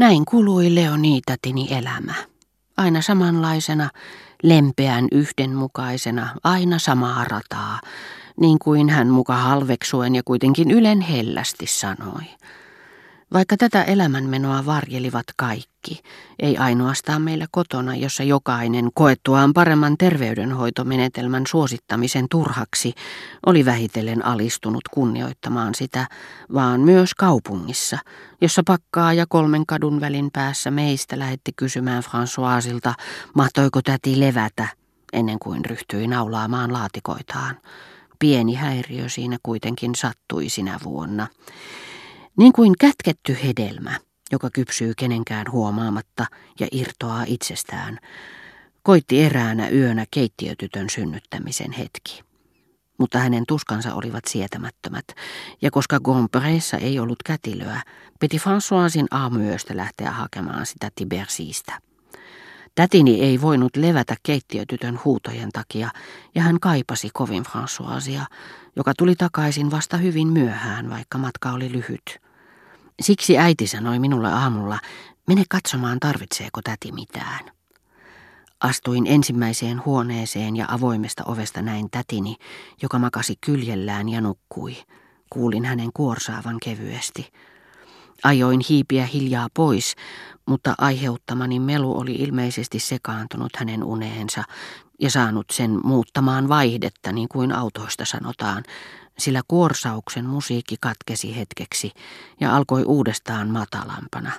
Näin kului Leonitatini elämä. Aina samanlaisena, lempeän yhdenmukaisena, aina samaa rataa, niin kuin hän muka halveksuen ja kuitenkin ylen hellästi sanoi. Vaikka tätä elämänmenoa varjelivat kaikki, ei ainoastaan meillä kotona, jossa jokainen koettuaan paremman terveydenhoitomenetelmän suosittamisen turhaksi oli vähitellen alistunut kunnioittamaan sitä, vaan myös kaupungissa, jossa pakkaa ja kolmen kadun välin päässä meistä lähetti kysymään Françoisilta, mahtoiko täti levätä, ennen kuin ryhtyi naulaamaan laatikoitaan. Pieni häiriö siinä kuitenkin sattui sinä vuonna. Niin kuin kätketty hedelmä, joka kypsyy kenenkään huomaamatta ja irtoaa itsestään, koitti eräänä yönä keittiötytön synnyttämisen hetki. Mutta hänen tuskansa olivat sietämättömät, ja koska Gompreessa ei ollut kätilöä, piti Françoisin aamuyöstä lähteä hakemaan sitä Tibersiistä. Tätini ei voinut levätä keittiötytön huutojen takia, ja hän kaipasi kovin Françoisia, joka tuli takaisin vasta hyvin myöhään, vaikka matka oli lyhyt. Siksi äiti sanoi minulle aamulla, mene katsomaan tarvitseeko täti mitään. Astuin ensimmäiseen huoneeseen ja avoimesta ovesta näin tätini, joka makasi kyljellään ja nukkui. Kuulin hänen kuorsaavan kevyesti. Ajoin hiipiä hiljaa pois, mutta aiheuttamani melu oli ilmeisesti sekaantunut hänen uneensa ja saanut sen muuttamaan vaihdetta, niin kuin autoista sanotaan, sillä kuorsauksen musiikki katkesi hetkeksi ja alkoi uudestaan matalampana.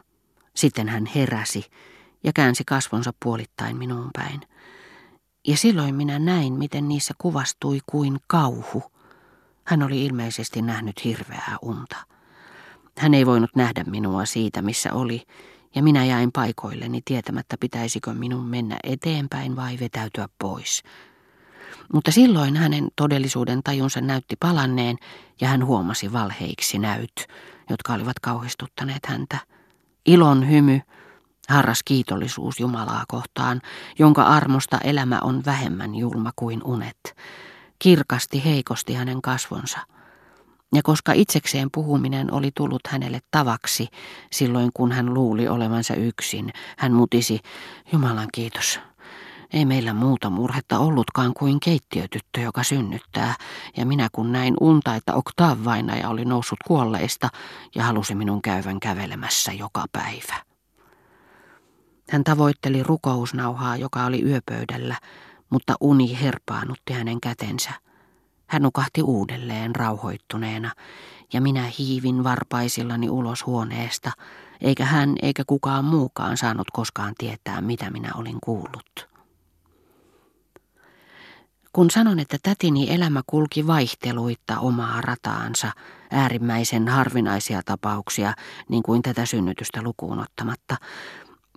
Sitten hän heräsi ja käänsi kasvonsa puolittain minuun päin. Ja silloin minä näin, miten niissä kuvastui kuin kauhu. Hän oli ilmeisesti nähnyt hirveää unta. Hän ei voinut nähdä minua siitä, missä oli, ja minä jäin paikoilleni tietämättä, pitäisikö minun mennä eteenpäin vai vetäytyä pois. Mutta silloin hänen todellisuuden tajunsa näytti palanneen ja hän huomasi valheiksi näyt, jotka olivat kauhistuttaneet häntä. Ilon hymy, harras kiitollisuus Jumalaa kohtaan, jonka armosta elämä on vähemmän julma kuin unet, kirkasti heikosti hänen kasvonsa. Ja koska itsekseen puhuminen oli tullut hänelle tavaksi silloin, kun hän luuli olevansa yksin, hän mutisi, Jumalan kiitos, ei meillä muuta murhetta ollutkaan kuin keittiötyttö, joka synnyttää, ja minä kun näin unta, että Octave-vainaja oli noussut kuolleista ja halusi minun käyvän kävelemässä joka päivä. Hän tavoitteli rukousnauhaa, joka oli yöpöydällä, mutta uni herpaanutti hänen kätensä. Hän nukahti uudelleen rauhoittuneena, ja minä hiivin varpaisillani ulos huoneesta, eikä hän eikä kukaan muukaan saanut koskaan tietää, mitä minä olin kuullut. Kun sanon, että tätini elämä kulki vaihteluitta omaa rataansa, äärimmäisen harvinaisia tapauksia, niin kuin tätä synnytystä lukuun ottamatta,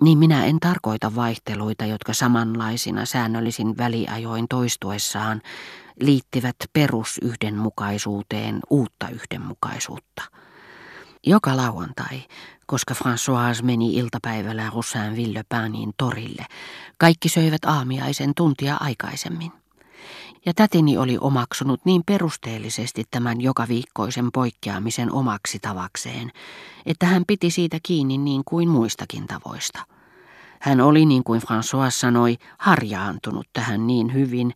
niin minä en tarkoita vaihteluita, jotka samanlaisina säännöllisin väliajoin toistuessaan liittivät perusyhdenmukaisuuteen uutta yhdenmukaisuutta. Joka lauantai, koska François meni iltapäivällä Roussin Villepinin torille, kaikki söivät aamiaisen tuntia aikaisemmin ja tätini oli omaksunut niin perusteellisesti tämän joka viikkoisen poikkeamisen omaksi tavakseen, että hän piti siitä kiinni niin kuin muistakin tavoista. Hän oli, niin kuin François sanoi, harjaantunut tähän niin hyvin,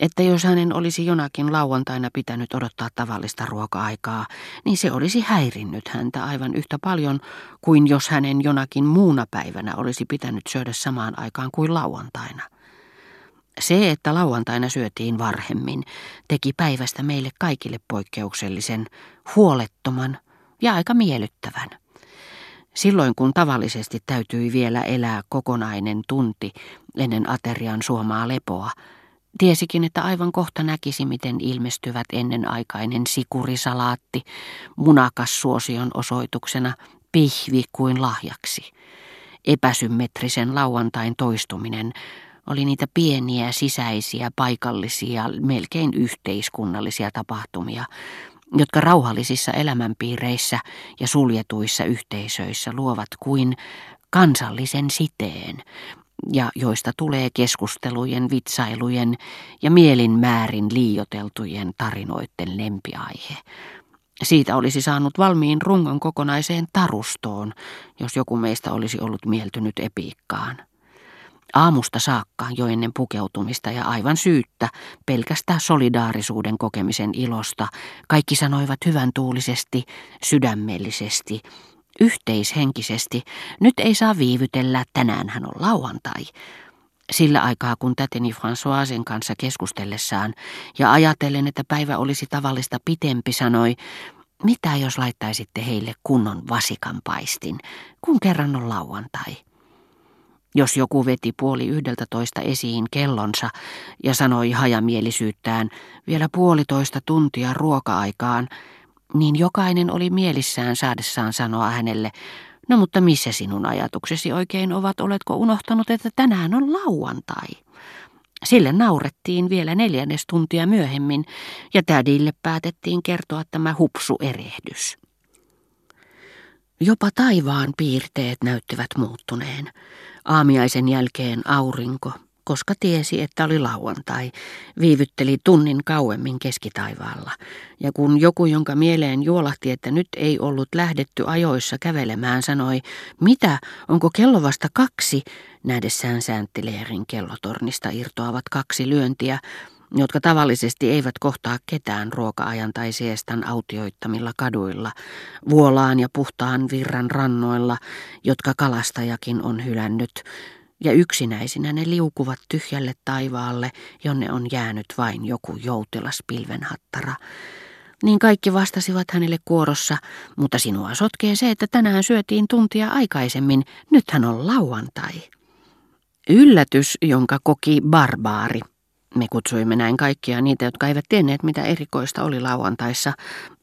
että jos hänen olisi jonakin lauantaina pitänyt odottaa tavallista ruoka-aikaa, niin se olisi häirinnyt häntä aivan yhtä paljon kuin jos hänen jonakin muuna päivänä olisi pitänyt syödä samaan aikaan kuin lauantaina. Se, että lauantaina syötiin varhemmin, teki päivästä meille kaikille poikkeuksellisen, huolettoman ja aika miellyttävän. Silloin kun tavallisesti täytyi vielä elää kokonainen tunti ennen aterian suomaa lepoa, tiesikin, että aivan kohta näkisi, miten ilmestyvät ennenaikainen sikurisalaatti, munakas suosion osoituksena, pihvi kuin lahjaksi. Epäsymmetrisen lauantain toistuminen oli niitä pieniä sisäisiä, paikallisia, melkein yhteiskunnallisia tapahtumia, jotka rauhallisissa elämänpiireissä ja suljetuissa yhteisöissä luovat kuin kansallisen siteen, ja joista tulee keskustelujen, vitsailujen ja mielinmäärin liioteltujen tarinoiden lempiaihe. Siitä olisi saanut valmiin rungon kokonaiseen tarustoon, jos joku meistä olisi ollut mieltynyt epiikkaan. Aamusta saakka jo ennen pukeutumista ja aivan syyttä, pelkästään solidaarisuuden kokemisen ilosta, kaikki sanoivat hyvän tuulisesti, sydämellisesti, yhteishenkisesti, nyt ei saa viivytellä, tänään hän on lauantai. Sillä aikaa, kun täteni Françoisen kanssa keskustellessaan ja ajatellen, että päivä olisi tavallista pitempi, sanoi, mitä jos laittaisitte heille kunnon vasikanpaistin, kun kerran on lauantai. Jos joku veti puoli yhdeltä toista esiin kellonsa ja sanoi hajamielisyyttään vielä puolitoista tuntia ruoka-aikaan, niin jokainen oli mielissään saadessaan sanoa hänelle, no mutta missä sinun ajatuksesi oikein ovat, oletko unohtanut, että tänään on lauantai? Sille naurettiin vielä neljännes tuntia myöhemmin ja tädille päätettiin kertoa tämä hupsu erehdys. Jopa taivaan piirteet näyttivät muuttuneen. Aamiaisen jälkeen aurinko, koska tiesi, että oli lauantai, viivytteli tunnin kauemmin keskitaivaalla. Ja kun joku, jonka mieleen juolahti, että nyt ei ollut lähdetty ajoissa kävelemään, sanoi, mitä, onko kello vasta kaksi, nähdessään Sänttileerin kellotornista irtoavat kaksi lyöntiä, jotka tavallisesti eivät kohtaa ketään ruoka-ajan tai siestan autioittamilla kaduilla, vuolaan ja puhtaan virran rannoilla, jotka kalastajakin on hylännyt, ja yksinäisinä ne liukuvat tyhjälle taivaalle, jonne on jäänyt vain joku joutilas pilvenhattara. Niin kaikki vastasivat hänelle kuorossa, mutta sinua sotkee se, että tänään syötiin tuntia aikaisemmin, nythän on lauantai. Yllätys, jonka koki barbaari. Me kutsuimme näin kaikkia niitä, jotka eivät tienneet, mitä erikoista oli lauantaissa,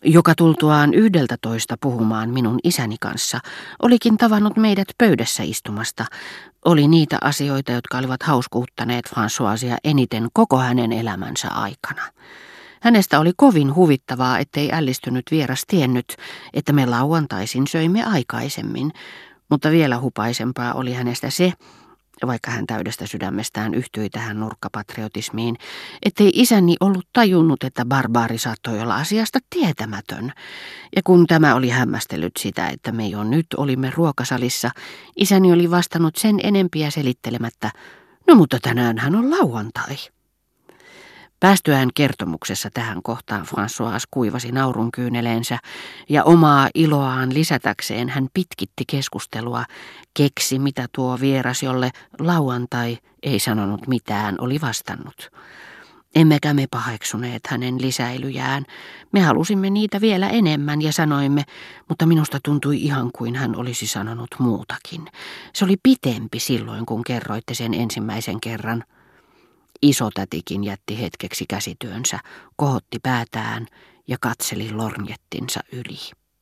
joka tultuaan yhdeltä toista puhumaan minun isäni kanssa, olikin tavannut meidät pöydässä istumasta. Oli niitä asioita, jotka olivat hauskuuttaneet Françoisia eniten koko hänen elämänsä aikana. Hänestä oli kovin huvittavaa, ettei ällistynyt vieras tiennyt, että me lauantaisin söimme aikaisemmin, mutta vielä hupaisempaa oli hänestä se, vaikka hän täydestä sydämestään yhtyi tähän nurkkapatriotismiin, ettei isäni ollut tajunnut, että barbaari saattoi olla asiasta tietämätön. Ja kun tämä oli hämmästellyt sitä, että me jo nyt olimme ruokasalissa, isäni oli vastannut sen enempiä selittelemättä, no mutta tänään hän on lauantai. Päästyään kertomuksessa tähän kohtaan François kuivasi naurun kyyneleensä ja omaa iloaan lisätäkseen hän pitkitti keskustelua, keksi mitä tuo vieras, jolle lauantai ei sanonut mitään, oli vastannut. Emmekä me paheksuneet hänen lisäilyjään. Me halusimme niitä vielä enemmän ja sanoimme, mutta minusta tuntui ihan kuin hän olisi sanonut muutakin. Se oli pitempi silloin, kun kerroitte sen ensimmäisen kerran. Isotätikin jätti hetkeksi käsityönsä, kohotti päätään ja katseli lornjettinsa yli.